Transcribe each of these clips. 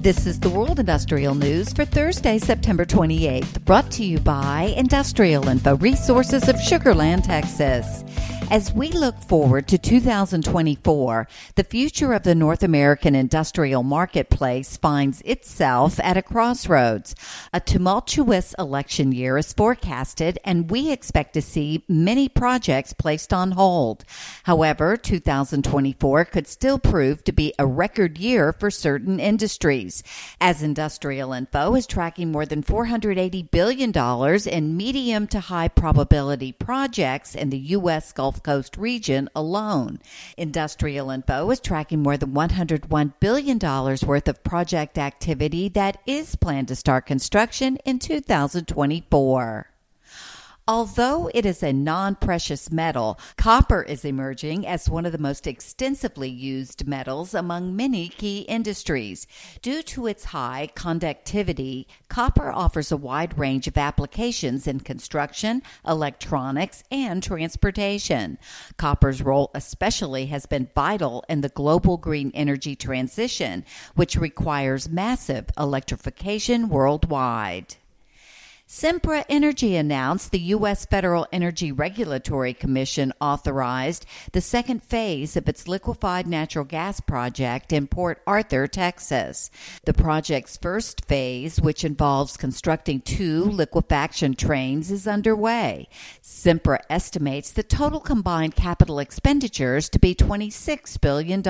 This is the World Industrial News for Thursday, September 28th, brought to you by Industrial Info Resources of Sugar Land, Texas. As we look forward to 2024, the future of the North American industrial marketplace finds itself at a crossroads. A tumultuous election year is forecasted, and we expect to see many projects placed on hold. However, 2024 could still prove to be a record year for certain industries, as Industrial Info is tracking more than $480 billion in medium to high probability projects in the U.S. Gulf Coast region alone. Industrial Info is tracking more than $101 billion worth of project activity that is planned to start construction in 2024. Although it is a non precious metal, copper is emerging as one of the most extensively used metals among many key industries. Due to its high conductivity, copper offers a wide range of applications in construction, electronics, and transportation. Copper's role, especially, has been vital in the global green energy transition, which requires massive electrification worldwide. Sempra Energy announced the U.S. Federal Energy Regulatory Commission authorized the second phase of its liquefied natural gas project in Port Arthur, Texas. The project's first phase, which involves constructing two liquefaction trains, is underway. Sempra estimates the total combined capital expenditures to be $26 billion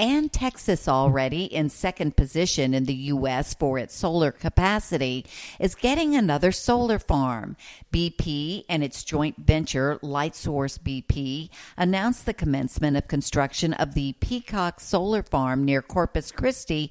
and Texas, already in second position in the U.S. for its solar capacity, is getting another solar farm. BP and its joint venture, Lightsource BP, announced the commencement of construction of the Peacock Solar Farm near Corpus Christi